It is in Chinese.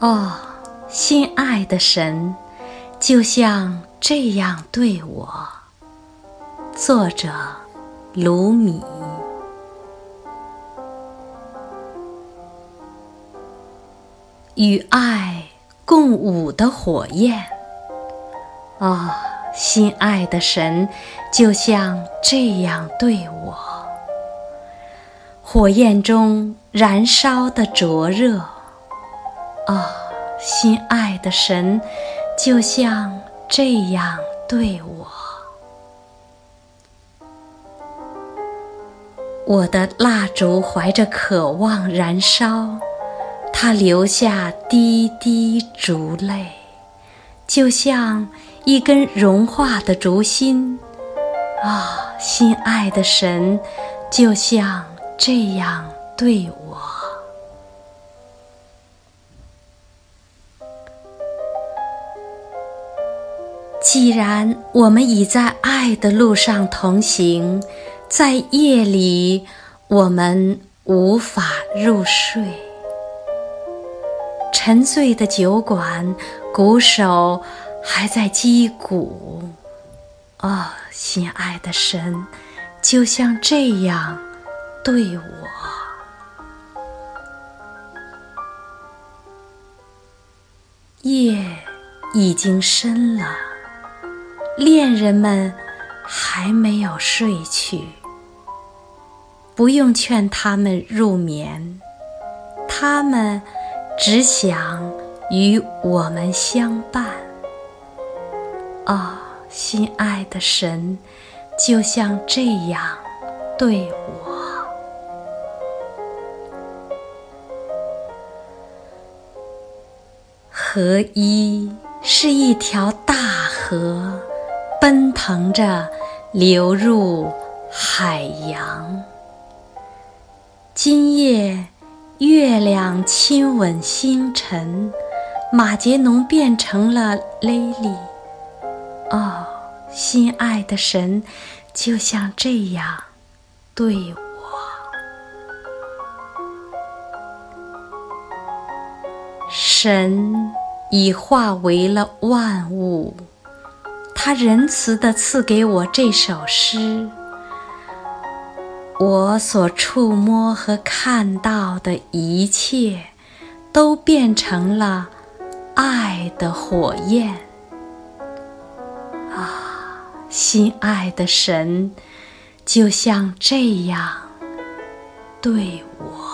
哦，心爱的神，就像这样对我。作者：卢米。与爱共舞的火焰，哦，心爱的神，就像这样对我。火焰中燃烧的灼热，哦，心爱的神，就像这样对我。我的蜡烛怀着渴望燃烧。它流下滴滴烛泪，就像一根融化的烛心。啊，心爱的神，就像这样对我。既然我们已在爱的路上同行，在夜里我们无法入睡。沉醉的酒馆，鼓手还在击鼓。哦，心爱的神，就像这样对我。夜已经深了，恋人们还没有睡去。不用劝他们入眠，他们。只想与我们相伴，哦，心爱的神，就像这样对我。合一是一条大河，奔腾着流入海洋。今夜。月亮亲吻星辰，马杰农变成了蕾莉。哦，心爱的神，就像这样对我。神已化为了万物，他仁慈地赐给我这首诗。我所触摸和看到的一切，都变成了爱的火焰。啊，心爱的神，就像这样对我。